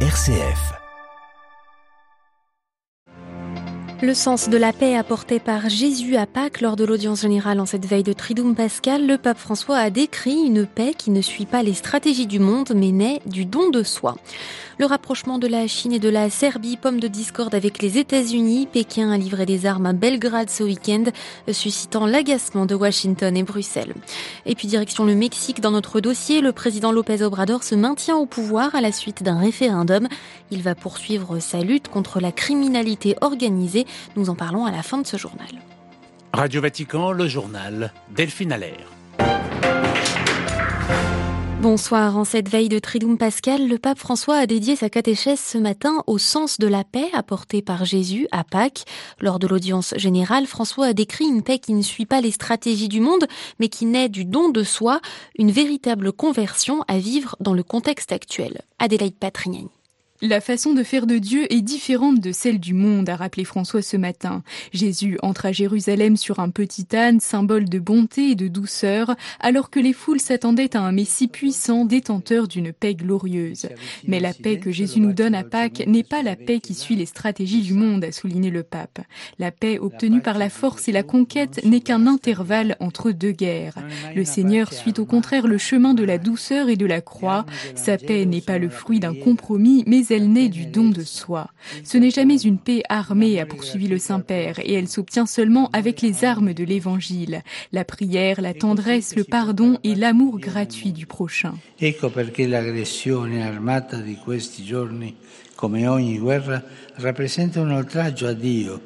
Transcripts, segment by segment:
RCF. Le sens de la paix apporté par Jésus à Pâques lors de l'audience générale en cette veille de Triduum Pascal, le pape François a décrit une paix qui ne suit pas les stratégies du monde mais naît du don de soi. Le rapprochement de la Chine et de la Serbie, pomme de discorde avec les États-Unis, Pékin a livré des armes à Belgrade ce week-end, suscitant l'agacement de Washington et Bruxelles. Et puis direction le Mexique dans notre dossier, le président López Obrador se maintient au pouvoir à la suite d'un référendum. Il va poursuivre sa lutte contre la criminalité organisée. Nous en parlons à la fin de ce journal. Radio Vatican, le journal Delphine Allaire. Bonsoir. En cette veille de Triduum Pascal, le pape François a dédié sa catéchèse ce matin au sens de la paix apportée par Jésus à Pâques. Lors de l'audience générale, François a décrit une paix qui ne suit pas les stratégies du monde, mais qui naît du don de soi, une véritable conversion à vivre dans le contexte actuel. Adélaïde Patrignani. La façon de faire de Dieu est différente de celle du monde, a rappelé François ce matin. Jésus entre à Jérusalem sur un petit âne, symbole de bonté et de douceur, alors que les foules s'attendaient à un Messie puissant, détenteur d'une paix glorieuse. Mais la paix que Jésus nous donne à Pâques n'est pas la paix qui suit les stratégies du monde, a souligné le pape. La paix obtenue par la force et la conquête n'est qu'un intervalle entre deux guerres. Le Seigneur suit au contraire le chemin de la douceur et de la croix. Sa paix n'est pas le fruit d'un compromis, mais elle naît du don de soi. Ce n'est jamais une paix armée, a poursuivi le Saint-Père, et elle s'obtient seulement avec les armes de l'Évangile, la prière, la tendresse, le pardon et l'amour gratuit du prochain. Ecco perché l'aggressione armata di questi giorni.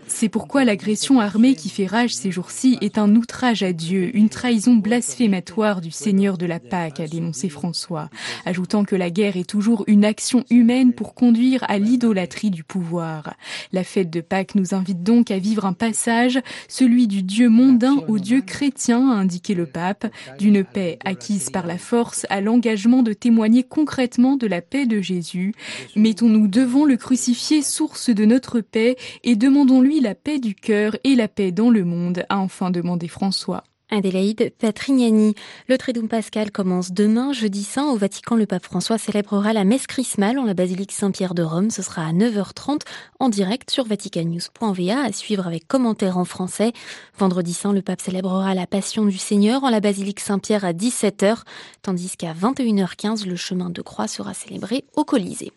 C'est pourquoi l'agression armée qui fait rage ces jours-ci est un outrage à Dieu, une trahison blasphématoire du Seigneur de la Pâque, a dénoncé François, ajoutant que la guerre est toujours une action humaine pour conduire à l'idolâtrie du pouvoir. La fête de Pâques nous invite donc à vivre un passage, celui du Dieu mondain au Dieu chrétien, a indiqué le pape, d'une paix acquise par la force à l'engagement de témoigner concrètement de la paix de Jésus. Mettons-nous devons le crucifier source de notre paix et demandons-lui la paix du cœur et la paix dans le monde, a enfin demandé François. Adélaïde Patrignani. Le Triduum Pascal commence demain, jeudi saint. Au Vatican, le pape François célébrera la messe chrismale en la basilique Saint-Pierre de Rome. Ce sera à 9h30 en direct sur vaticannews.va à suivre avec commentaires en français. Vendredi saint, le pape célébrera la Passion du Seigneur en la basilique Saint-Pierre à 17h, tandis qu'à 21h15, le chemin de croix sera célébré au Colisée.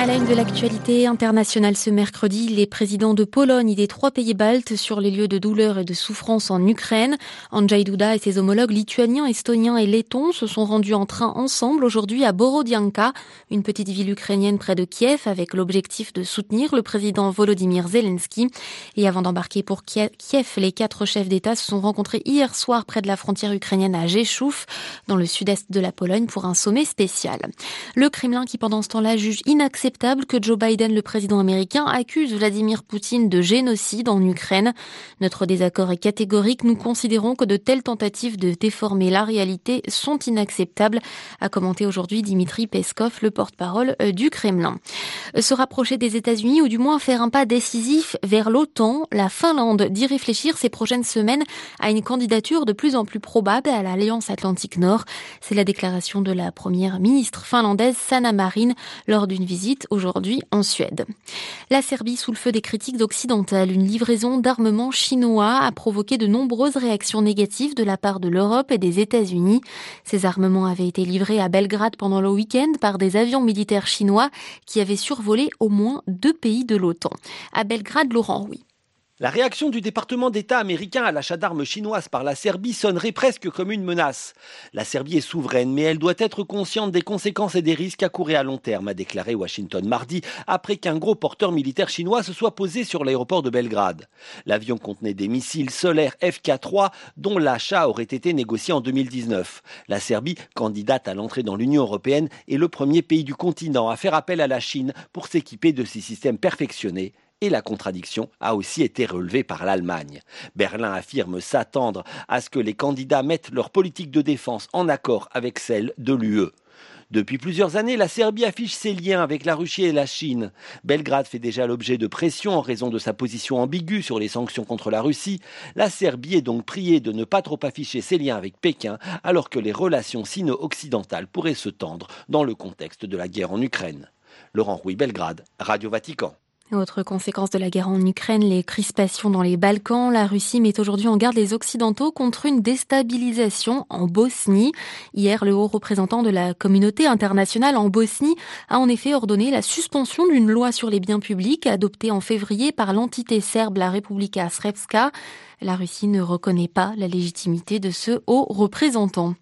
À la une de l'actualité internationale ce mercredi, les présidents de Pologne et des trois pays baltes sur les lieux de douleur et de souffrance en Ukraine. Andrzej Duda et ses homologues lituaniens, estoniens et lettons se sont rendus en train ensemble aujourd'hui à Borodianka, une petite ville ukrainienne près de Kiev, avec l'objectif de soutenir le président Volodymyr Zelensky. Et avant d'embarquer pour Kiev, les quatre chefs d'État se sont rencontrés hier soir près de la frontière ukrainienne à Rzeszów, dans le sud-est de la Pologne, pour un sommet spécial. Le Kremlin, qui pendant ce temps-là juge inacceptable que Joe Biden, le président américain, accuse Vladimir Poutine de génocide en Ukraine. Notre désaccord est catégorique. Nous considérons que de telles tentatives de déformer la réalité sont inacceptables, a commenté aujourd'hui Dimitri Peskov, le porte-parole euh, du Kremlin. Euh, se rapprocher des États-Unis ou du moins faire un pas décisif vers l'OTAN, la Finlande d'y réfléchir ces prochaines semaines à une candidature de plus en plus probable à l'Alliance Atlantique Nord. C'est la déclaration de la première ministre finlandaise Sanna Marin lors d'une visite aujourd'hui en Suède. La Serbie sous le feu des critiques occidentales. Une livraison d'armements chinois a provoqué de nombreuses réactions négatives de la part de l'Europe et des États-Unis. Ces armements avaient été livrés à Belgrade pendant le week-end par des avions militaires chinois qui avaient survolé au moins deux pays de l'OTAN. À Belgrade, Laurent Rouy. La réaction du département d'État américain à l'achat d'armes chinoises par la Serbie sonnerait presque comme une menace. La Serbie est souveraine, mais elle doit être consciente des conséquences et des risques à court et à long terme, a déclaré Washington mardi, après qu'un gros porteur militaire chinois se soit posé sur l'aéroport de Belgrade. L'avion contenait des missiles solaires FK-3 dont l'achat aurait été négocié en 2019. La Serbie, candidate à l'entrée dans l'Union européenne, est le premier pays du continent à faire appel à la Chine pour s'équiper de ces systèmes perfectionnés et la contradiction a aussi été relevée par l'Allemagne. Berlin affirme s'attendre à ce que les candidats mettent leur politique de défense en accord avec celle de l'UE. Depuis plusieurs années, la Serbie affiche ses liens avec la Russie et la Chine. Belgrade fait déjà l'objet de pression en raison de sa position ambiguë sur les sanctions contre la Russie. La Serbie est donc priée de ne pas trop afficher ses liens avec Pékin alors que les relations sino-occidentales pourraient se tendre dans le contexte de la guerre en Ukraine. Laurent Rouy, Belgrade, Radio Vatican. Autre conséquence de la guerre en Ukraine, les crispations dans les Balkans. La Russie met aujourd'hui en garde les Occidentaux contre une déstabilisation en Bosnie. Hier, le haut représentant de la communauté internationale en Bosnie a en effet ordonné la suspension d'une loi sur les biens publics adoptée en février par l'entité serbe la Republika Srpska. La Russie ne reconnaît pas la légitimité de ce haut représentant.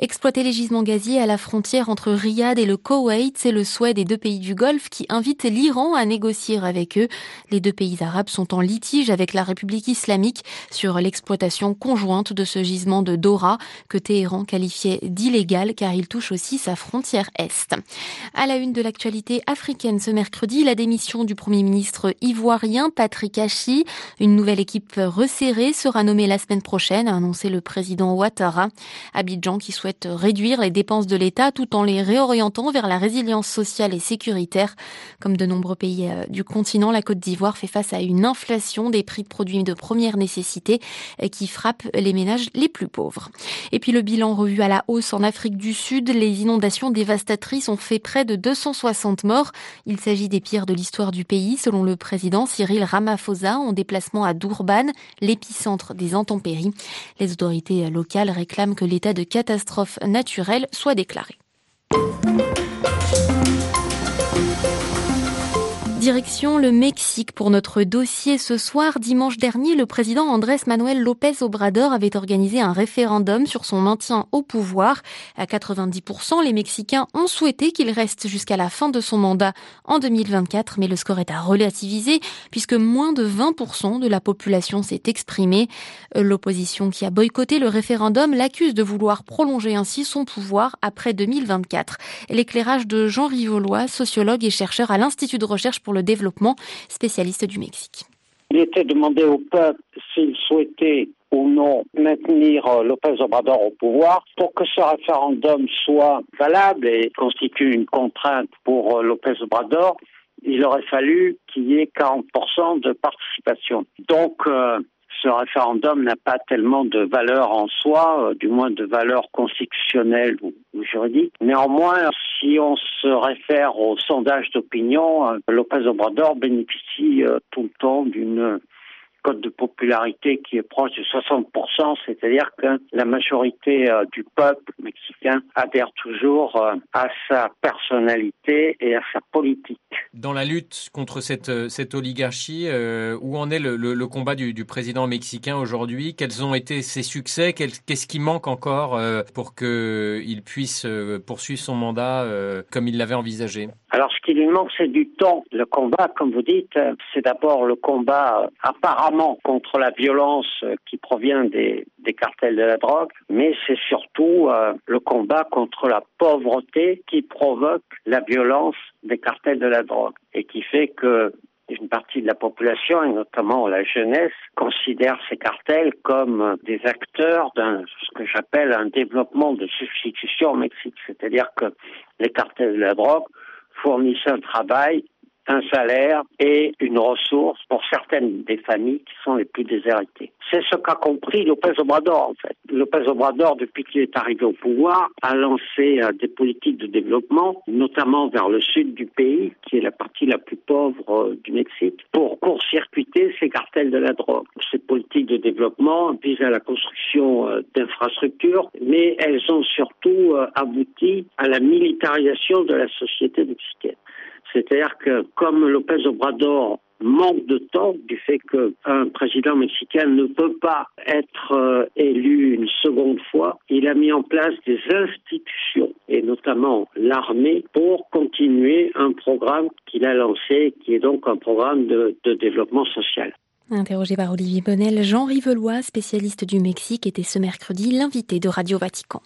Exploiter les gisements gaziers à la frontière entre Riyad et le Koweït, c'est le souhait des deux pays du Golfe qui invitent l'Iran à négocier avec eux. Les deux pays arabes sont en litige avec la République islamique sur l'exploitation conjointe de ce gisement de Dora que Téhéran qualifiait d'illégal car il touche aussi sa frontière est. À la une de l'actualité africaine ce mercredi, la démission du premier ministre ivoirien Patrick Hachi, une nouvelle équipe resserrée sera nommé la semaine prochaine, a annoncé le président Ouattara. Abidjan qui souhaite réduire les dépenses de l'État tout en les réorientant vers la résilience sociale et sécuritaire. Comme de nombreux pays euh, du continent, la Côte d'Ivoire fait face à une inflation des prix de produits de première nécessité euh, qui frappe les ménages les plus pauvres. Et puis le bilan revu à la hausse en Afrique du Sud, les inondations dévastatrices ont fait près de 260 morts. Il s'agit des pires de l'histoire du pays, selon le président Cyril Ramaphosa en déplacement à Durban. Les centre des intempéries. Les autorités locales réclament que l'état de catastrophe naturelle soit déclaré. Direction le Mexique pour notre dossier ce soir. Dimanche dernier, le président Andrés Manuel López Obrador avait organisé un référendum sur son maintien au pouvoir. À 90%, les Mexicains ont souhaité qu'il reste jusqu'à la fin de son mandat en 2024, mais le score est à relativiser puisque moins de 20% de la population s'est exprimée. L'opposition qui a boycotté le référendum l'accuse de vouloir prolonger ainsi son pouvoir après 2024. L'éclairage de Jean Rivolois, sociologue et chercheur à l'Institut de recherche pour le développement, spécialiste du Mexique. Il était demandé au peuple s'il souhaitait ou non maintenir euh, López Obrador au pouvoir. Pour que ce référendum soit valable et constitue une contrainte pour euh, López Obrador, il aurait fallu qu'il y ait 40% de participation. Donc, euh, ce référendum n'a pas tellement de valeur en soi, du moins de valeur constitutionnelle ou, juridique. Néanmoins, si on se réfère au sondage d'opinion, euh, Lopez Obrador bénéficie euh, tout le temps d'une code de popularité qui est proche de 60%, c'est-à-dire que la majorité euh, du peuple mexicain adhère toujours euh, à sa personnalité et à sa politique. Dans la lutte contre cette, euh, cette oligarchie, où en est le, le, combat du, du, président mexicain aujourd'hui? Quels ont été ses succès? Qu'est-ce qui manque encore pour qu'il puisse poursuivre son mandat comme il l'avait envisagé? Alors, ce qui lui manque, c'est du temps. Le combat, comme vous dites, c'est d'abord le combat apparemment contre la violence euh, qui provient des, cartels de la drogue, mais c'est surtout euh, le combat contre la pauvreté qui provoque la violence des cartels de la drogue et qui fait que une partie de la population, et notamment la jeunesse, considère ces cartels comme des acteurs d'un ce que j'appelle un développement de substitution au Mexique. C'est-à-dire que les cartels de la drogue fournissent un travail un salaire et une ressource pour certaines des familles qui sont les plus déshéritées. C'est ce qu'a compris Lopez Obrador, en fait. Lopez Obrador, depuis qu'il est arrivé au pouvoir, a lancé euh, des politiques de développement, notamment vers le sud du pays, qui est la partie la plus pauvre euh, du Mexique, pour court-circuiter ces cartels de la drogue. Ces politiques de développement visent à la construction euh, d'infrastructures, mais elles ont surtout abouti à la militarisation de la société mexicaine. C'est-à-dire que comme Lopez Obrador manque de temps du fait qu'un président mexicain ne peut pas être euh, élu une seconde fois, il a mis en place des institutions, et notamment l'armée, pour continuer un programme qu'il a lancé, qui est donc un programme de, de développement social. Interrogé par Olivier Bonnel, Jean Rivelois, spécialiste du Mexique, était ce mercredi l'invité de Radio Vatican.